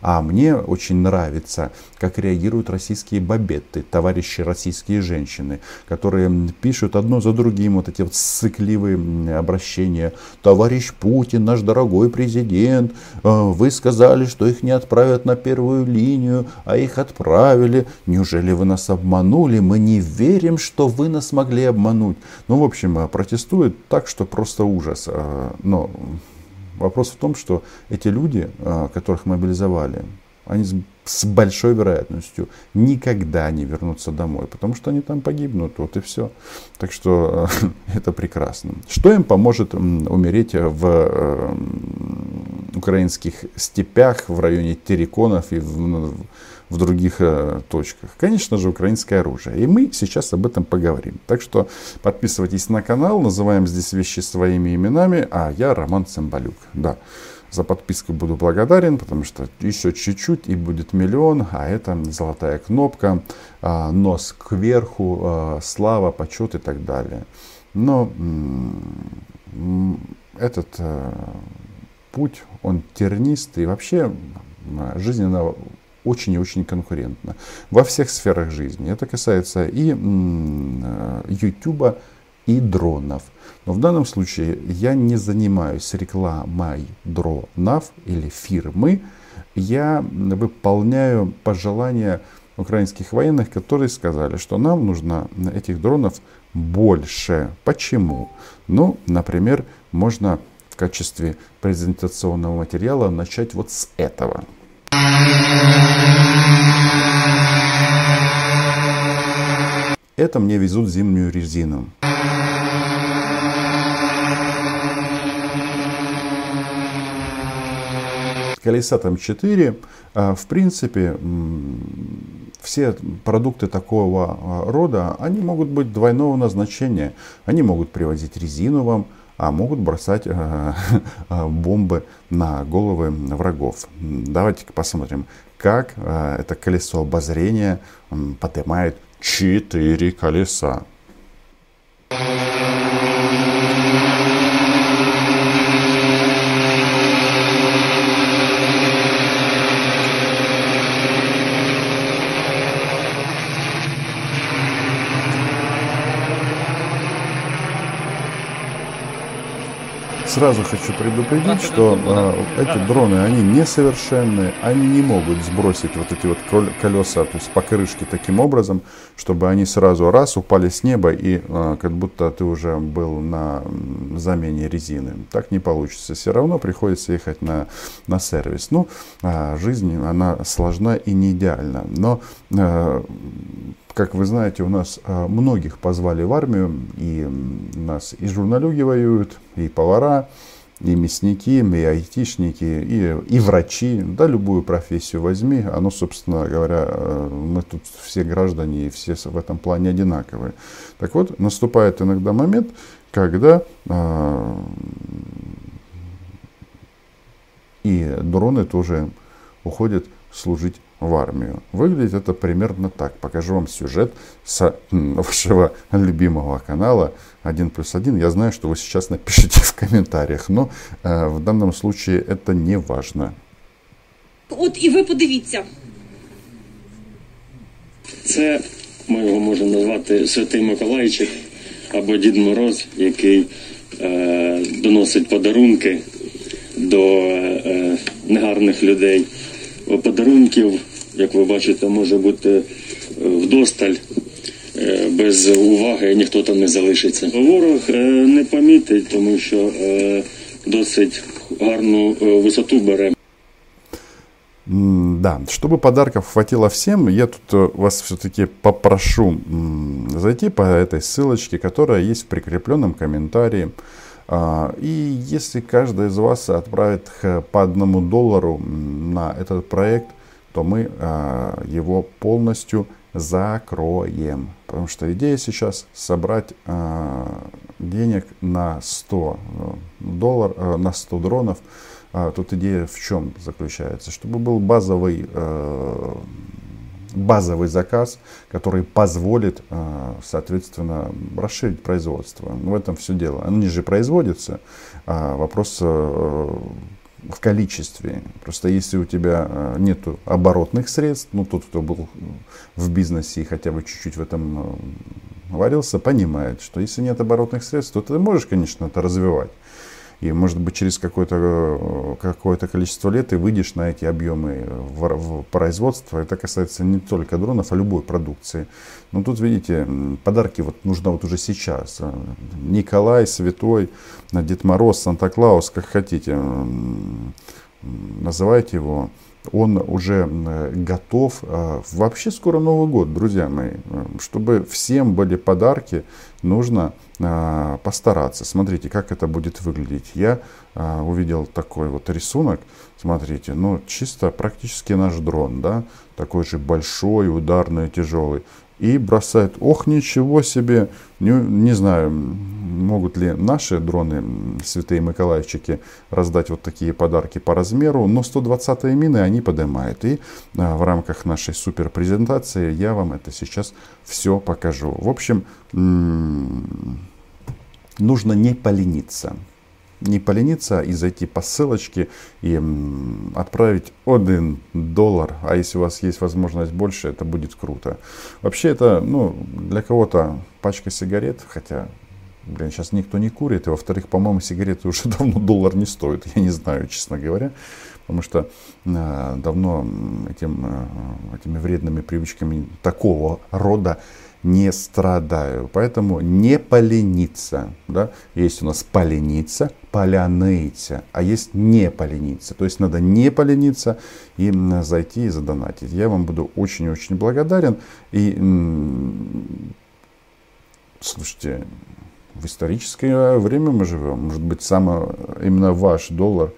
А мне очень нравится, как реагируют российские бабетты, товарищи российские женщины, которые пишут одно за другим вот эти вот сыкливые обращения. Товарищ Путин, наш дорогой президент, э, вы сказали, что их не отправят на первую линию, а их отправили. Неужели вы нас обманули? Мы не верим, что вы нас могли обмануть. Ну, в общем, протестуют так, что просто ужас. Э, но вопрос в том, что эти люди, которых мобилизовали, они с большой вероятностью никогда не вернутся домой, потому что они там погибнут, вот и все. Так что это прекрасно. Что им поможет умереть в э, украинских степях, в районе Тереконов и в, в других э, точках? Конечно же, украинское оружие. И мы сейчас об этом поговорим. Так что подписывайтесь на канал, называем здесь вещи своими именами, а я Роман Цымбалюк. Да. За подписку буду благодарен, потому что еще чуть-чуть и будет миллион, а это золотая кнопка, а, нос кверху, а, слава, почет и так далее. Но этот э, путь, он тернист и вообще жизненно очень и очень конкурентно во всех сферах жизни. Это касается и YouTube, и дронов. Но в данном случае я не занимаюсь рекламой дронов или фирмы. Я выполняю пожелания украинских военных, которые сказали, что нам нужно этих дронов больше. Почему? Ну, например, можно качестве презентационного материала начать вот с этого. Это мне везут зимнюю резину. колеса там 4. А, в принципе, все продукты такого а, рода, они могут быть двойного назначения. Они могут привозить резину вам, а могут бросать а, бомбы на головы врагов. Давайте посмотрим, как это колесо обозрения поднимает 4 колеса. Сразу хочу предупредить, что э, эти дроны, они несовершенны, они не могут сбросить вот эти вот колеса, то есть покрышки таким образом, чтобы они сразу раз упали с неба и э, как будто ты уже был на замене резины. Так не получится. Все равно приходится ехать на, на сервис. Ну, э, жизнь, она сложна и не идеальна. Но э, как вы знаете, у нас а, многих позвали в армию, и у нас и журналюги воюют, и повара, и мясники, и айтишники, и, и врачи, да, любую профессию возьми, оно, собственно говоря, а, мы тут все граждане, и все в этом плане одинаковые. Так вот, наступает иногда момент, когда э, и дроны тоже уходят служить в армию. Выглядит это примерно так. Покажу вам сюжет с вашего любимого канала 1 плюс 1. Я знаю, что вы сейчас напишите в комментариях, но э, в данном случае это не важно. От і ви подивіться. Це ми його можемо назвати Святий Миколайчик або Дід Мороз, який е, доносить подарунки до е, негарних людей. Подарунків як ви бачите, може бути вдосталь. Без уваги ніхто там не залишиться. Ворог не помітить, тому що досить гарну висоту бере. Да, чтобы подарков хватило всем, я тут вас все-таки попрошу зайти по этой ссылочке, которая есть в прикрепленном комментарии. А, и если каждый из вас отправит по одному доллару на этот проект, то мы а, его полностью закроем. Потому что идея сейчас собрать а, денег на 100 э, долларов, э, на 100 дронов. А, тут идея в чем заключается? Чтобы был базовый э, базовый заказ, который позволит, соответственно, расширить производство. В этом все дело. Они же производятся. Вопрос в количестве. Просто если у тебя нет оборотных средств, ну тот, кто был в бизнесе и хотя бы чуть-чуть в этом варился, понимает, что если нет оборотных средств, то ты можешь, конечно, это развивать. И, может быть, через какое-то э, какое количество лет ты выйдешь на эти объемы в, в производство. Это касается не только дронов, а любой продукции. Но тут, видите, подарки вот нужно вот уже сейчас. Николай, Святой, Дед Мороз, Санта-Клаус, как хотите. Называйте его он уже готов. Вообще скоро Новый год, друзья мои. Чтобы всем были подарки, нужно постараться. Смотрите, как это будет выглядеть. Я а, увидел такой вот рисунок. Смотрите, ну чисто практически наш дрон, да, такой же большой, ударный, тяжелый и бросает. Ох, ничего себе! Не, не знаю, могут ли наши дроны, святые Миколаевчики, раздать вот такие подарки по размеру, но 120-е мины они поднимают. И а, в рамках нашей супер презентации я вам это сейчас все покажу. В общем, нужно не полениться не полениться и зайти по ссылочке и отправить один доллар. А если у вас есть возможность больше, это будет круто. Вообще это, ну, для кого-то пачка сигарет, хотя, блин, сейчас никто не курит. И во-вторых, по-моему, сигареты уже давно доллар не стоят. Я не знаю, честно говоря. Потому что э, давно этим, э, этими вредными привычками такого рода не страдаю. Поэтому не полениться. Да? Есть у нас полениться, поляныться, а есть не полениться. То есть надо не полениться и зайти и задонатить. Я вам буду очень-очень благодарен. И слушайте, в историческое время мы живем. Может быть, самый, именно ваш доллар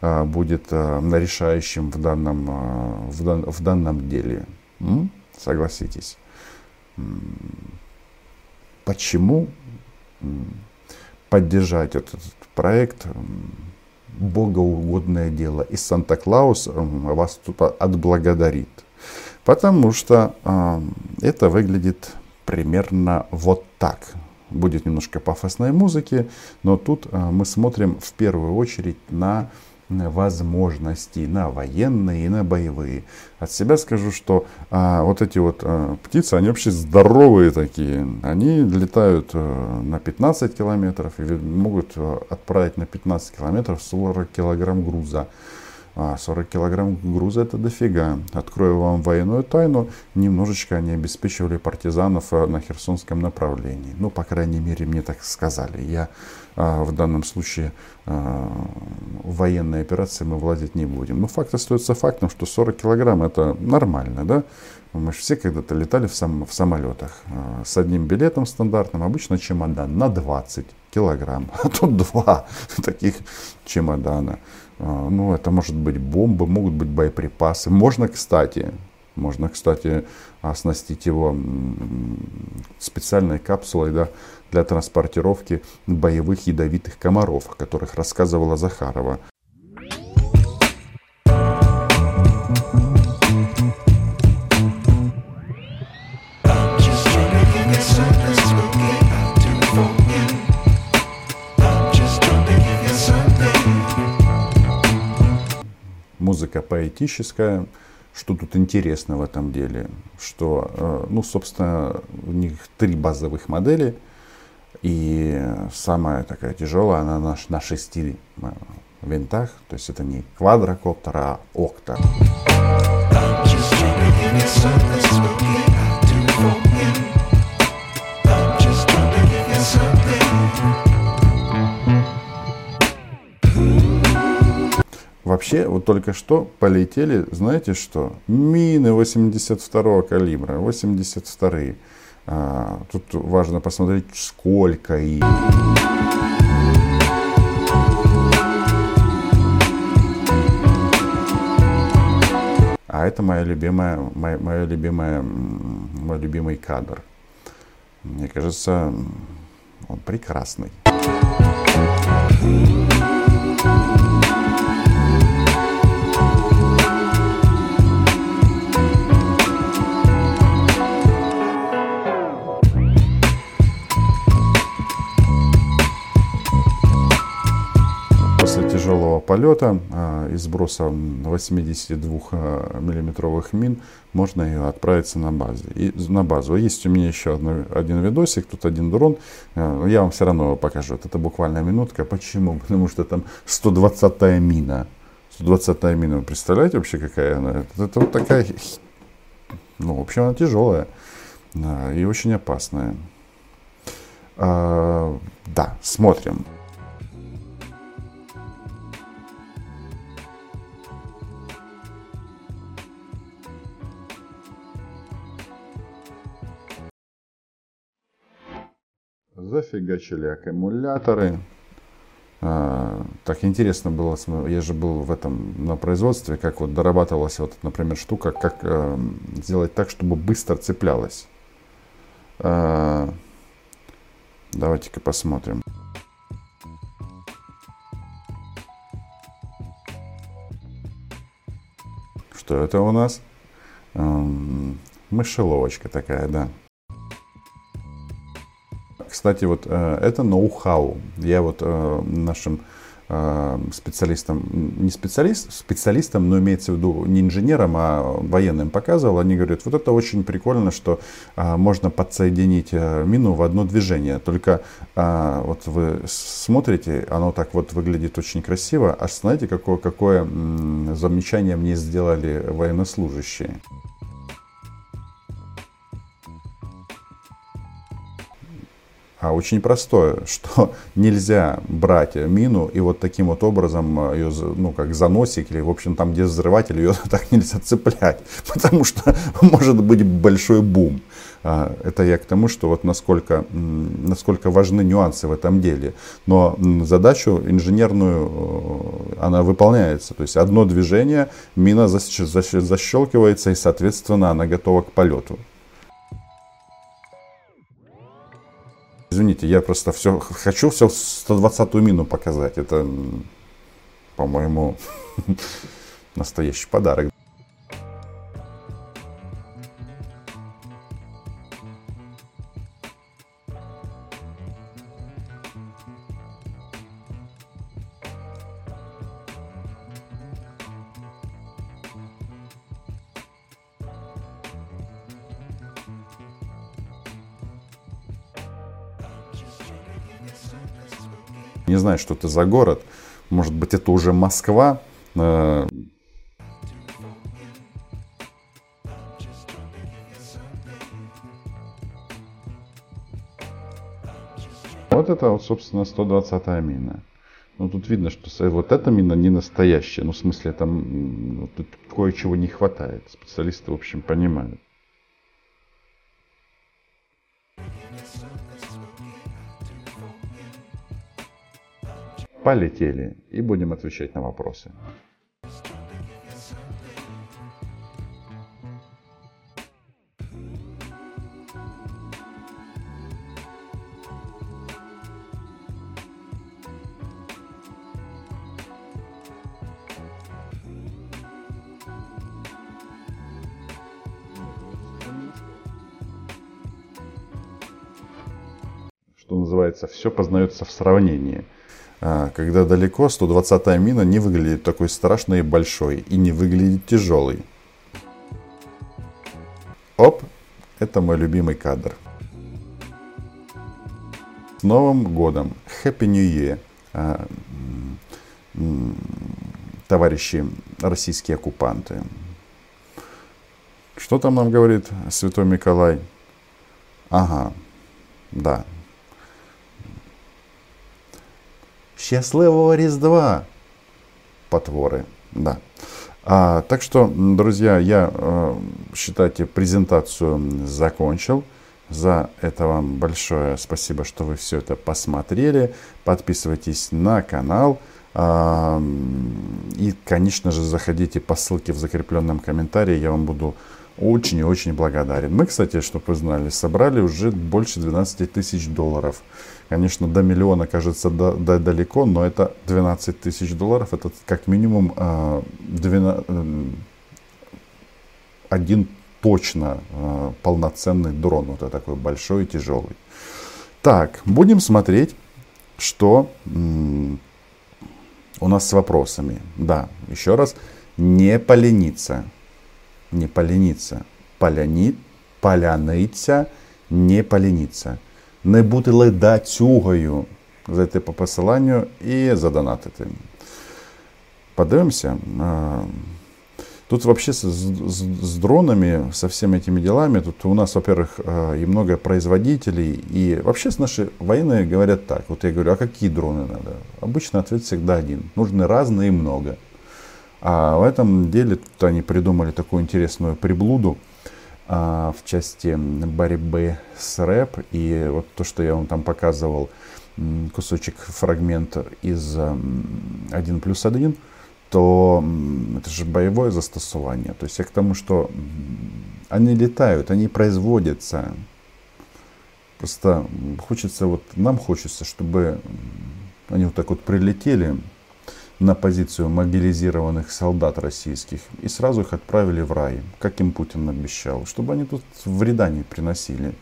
а, будет а, решающим в данном, а, в, дан, в данном деле. Согласитесь почему поддержать этот проект богоугодное дело. И Санта-Клаус вас тут отблагодарит. Потому что э, это выглядит примерно вот так. Будет немножко пафосной музыки, но тут э, мы смотрим в первую очередь на возможностей на военные и на боевые. От себя скажу, что а, вот эти вот а, птицы, они вообще здоровые такие. Они летают а, на 15 километров и могут а, отправить на 15 километров 40 килограмм груза. 40 а, килограмм груза это дофига. Открою вам военную тайну, немножечко они обеспечивали партизанов а, на Херсонском направлении. Ну, по крайней мере, мне так сказали. Я а, в данном случае а, военной операции мы влазить не будем. Но факт остается фактом, что 40 килограмм это нормально, да? Мы же все когда-то летали в, сам, в самолетах а, с одним билетом стандартным, обычно чемодан на 20 килограмм, а тут два таких чемодана. А, ну, это может быть бомбы, могут быть боеприпасы. Можно, кстати, можно, кстати, оснастить его специальной капсулой да, для транспортировки боевых ядовитых комаров, о которых рассказывала Захарова. Музыка поэтическая. Что тут интересно в этом деле? Что, э, ну, собственно, у них три базовых модели. И самая такая тяжелая, она на, на шести э, винтах. То есть это не квадрокоптер, а октор. Вообще, вот только что полетели, знаете что? Мины 82 калибра, 82 -е. а, Тут важно посмотреть, сколько их. А это моя любимая, моя, моя любимая, мой любимый кадр. Мне кажется, он прекрасный. Полета э, и сброса 82 э, миллиметровых мин можно ее отправиться на, базе, и, на базу. Есть у меня еще одно, один видосик, тут один дрон, я вам все равно его покажу. Это буквально минутка. Почему? Потому что там 120-я мина. 120-я мина, вы представляете вообще, какая она? Это, вот такая, ну, в общем, она тяжелая и очень опасная. А, да, смотрим. Зафигачили аккумуляторы. А, так интересно было, я же был в этом на производстве, как вот дорабатывалась вот, например, штука, как э, сделать так, чтобы быстро цеплялась. А, давайте-ка посмотрим. Что это у нас? Мышеловочка такая, да. Кстати, вот э, это ноу-хау. Я вот э, нашим э, специалистам, не специалист, специалистам, но имеется в виду не инженерам, а военным показывал, они говорят, вот это очень прикольно, что можно подсоединить мину в одно движение. Только вот вы смотрите, оно так вот выглядит очень красиво, а знаете, какое, какое замечание мне сделали военнослужащие? А очень простое, что нельзя брать мину и вот таким вот образом э, ее, ну, как заносик или, в общем, там, где взрыватель, ее так нельзя цеплять, потому что может быть большой бум. А, это я к тому, что вот насколько, насколько важны нюансы в этом деле. Но задачу инженерную э, она выполняется. То есть одно движение, мина защелкивается и, соответственно, она готова к полету. Извините, я просто все хочу все 120-ю мину показать. Это, по-моему, настоящий подарок. Знаю, что это за город. Может быть, это уже Москва. Э, вот это вот, собственно, 120-я мина. Ну, тут видно, что вот эта мина не настоящая. Ну, в смысле, там ну, тут кое-чего не хватает. Специалисты, в общем, понимают. Полетели и будем отвечать на вопросы. что называется, все познается в сравнении. А, когда далеко, 120-я мина не выглядит такой страшной и большой, и не выглядит тяжелой. Оп, это мой любимый кадр. С Новым годом! Happy New Year! А, товарищи российские оккупанты. Что там нам говорит Святой Николай? Ага, да, Счастливого Різдва! Потворы, да. А, так что, друзья, я, э, считайте, презентацию закончил. За это вам большое спасибо, что вы все это посмотрели. Подписывайтесь на канал. А, и, конечно же, заходите по ссылке в закрепленном комментарии. Я вам буду очень и очень благодарен. Мы, кстати, чтобы вы знали, собрали уже больше 12 тысяч долларов. Конечно, до миллиона кажется до, до, далеко, но это 12 тысяч долларов. Это как минимум э, 12, э, один точно э, полноценный дрон. Вот такой большой и тяжелый. Так, будем смотреть, что у нас с вопросами. Да, еще раз, не полениться. Не полениться. Поляни, поляниться, не полениться. Не бути ледацюгою. Зайти по посиланню і задонатити. Подивимося. Тут вообще с, с, с дронами, со всеми этими делами, тут у нас, во-первых, и много производителей, и вообще наши военные говорят так. Вот я говорю, а какие дроны надо? Обычно ответ всегда один. Нужны разные и много. А в этом деле тут они придумали такую интересную приблуду а, в части борьбы с рэп. И вот то, что я вам там показывал, кусочек, фрагмент из 1 плюс 1, то это же боевое застосование. То есть я к тому, что они летают, они производятся. Просто хочется, вот нам хочется, чтобы они вот так вот прилетели на позицию мобилизированных солдат российских и сразу их отправили в рай, как им Путин обещал, чтобы они тут вреда не приносили,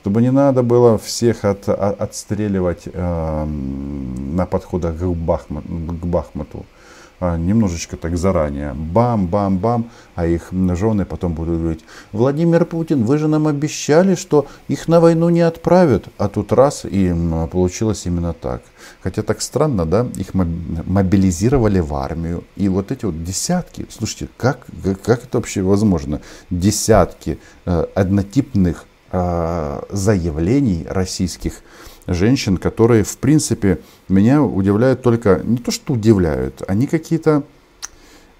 чтобы не надо было всех от, от, отстреливать э, на подходах к, Бахмут, к Бахмуту. а, немножечко так заранее. Бам-бам-бам. А их жены потом будут говорить, Владимир Путин, вы же нам обещали, что их на войну не отправят. А тут раз, и получилось именно так. Хотя так странно, да, их мобилизировали в армию. И вот эти вот десятки, слушайте, как, как это вообще возможно? Десятки э, однотипных э, заявлений российских женщин, которые, в принципе, меня удивляют только, не то что удивляют, они какие-то,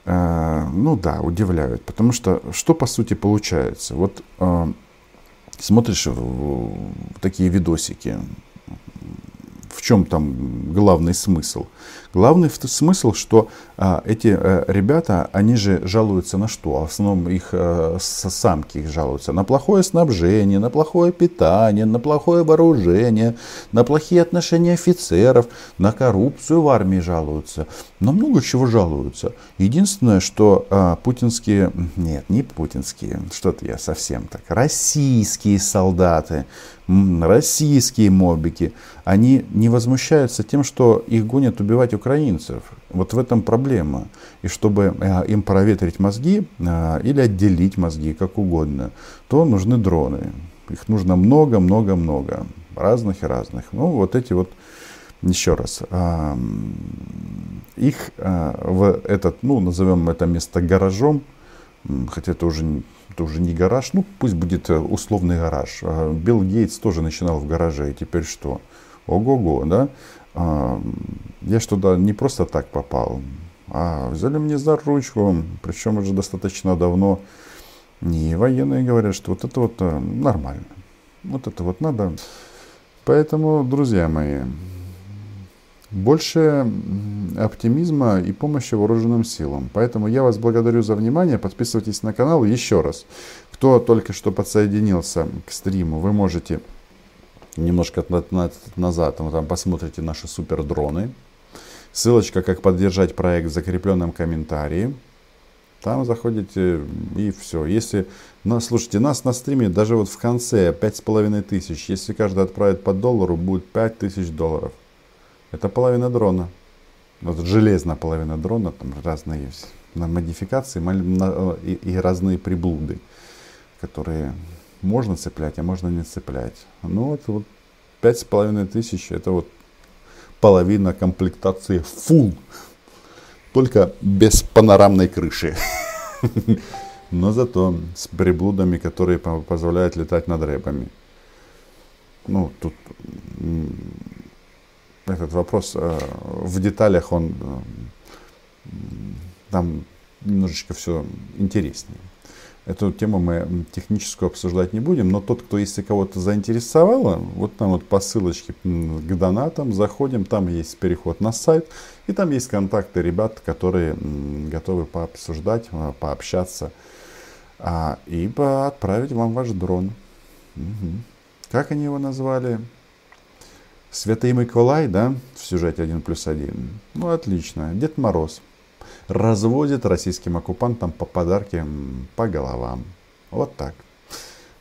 э, ну да, удивляют. Потому что, что по сути получается? Вот э, смотришь в, в такие видосики, в чем там главный смысл? Главный смысл, что а, эти а, ребята, они же жалуются на что? В основном их а, самки их жалуются на плохое снабжение, на плохое питание, на плохое вооружение, на плохие отношения офицеров, на коррупцию в армии жалуются. На много чего жалуются. Единственное, что а, путинские, нет, не путинские, что-то я совсем так, российские солдаты, российские мобики, они не возмущаются тем, что их гонят убивать украинцев. Вот в этом проблема. И чтобы э, им проветрить мозги э, или отделить мозги, как угодно, то нужны дроны. Их нужно много-много-много. Разных и разных. Ну, вот эти вот, еще раз, их э, в этот, ну, назовем это место гаражом, хотя это уже это уже не гараж, ну пусть будет условный гараж. Билл Гейтс тоже начинал в гараже, и теперь что? Ого-го, да? Я что туда не просто так попал, а взяли мне за ручку, причем уже достаточно давно. И военные говорят, что вот это вот э, нормально. Вот это вот надо. Поэтому, друзья мои, больше оптимизма и помощи вооруженным силам. Поэтому я вас благодарю за внимание. Подписывайтесь на канал еще раз. Кто только что подсоединился к стриму, вы можете немножко назад, вы там посмотрите наши супер дроны. Ссылочка, как поддержать проект в закрепленном комментарии. Там заходите и все. Если, ну, слушайте, нас на стриме даже вот в конце пять с половиной тысяч. Если каждый отправит по доллару, будет пять тысяч долларов. Это половина дрона. Вот железная половина дрона, там разные есть модификации и, и разные приблуды, которые можно цеплять, а можно не цеплять. Ну вот, вот пять с половиной тысяч это вот половина комплектации full. Только без панорамной крыши. Но зато с приблудами, которые позволяют летать над рэпами. Ну, тут этот вопрос э, в деталях, он э, там немножечко все интереснее. Эту тему мы техническую обсуждать не будем, но тот, кто, если кого-то заинтересовало, вот там вот по ссылочке к донатам заходим, там есть переход на сайт, и там есть контакты ребят, которые готовы пообсуждать, а, пообщаться а, и отправить вам ваш дрон. Угу. Как они его назвали? Святый Миколай, да, в сюжете 1 плюс 1. Ну, отлично. Дед Мороз разводит российским оккупантам по подарки по головам. Вот так.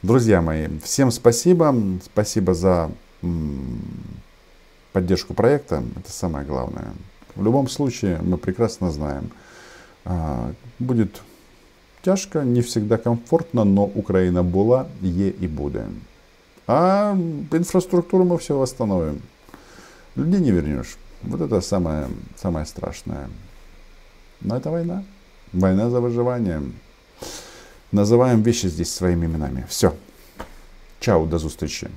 Друзья мои, всем спасибо. Спасибо за поддержку проекта. Это самое главное. В любом случае, мы прекрасно знаем, а, будет тяжко, не всегда комфортно, но Украина была, є и будет. А инфраструктуру мы все восстановим. Людей не вернешь. Вот это самое, самое страшное. Но это война. Война за выживание. Называем вещи здесь своими именами. Все. Чао, до зустрічі.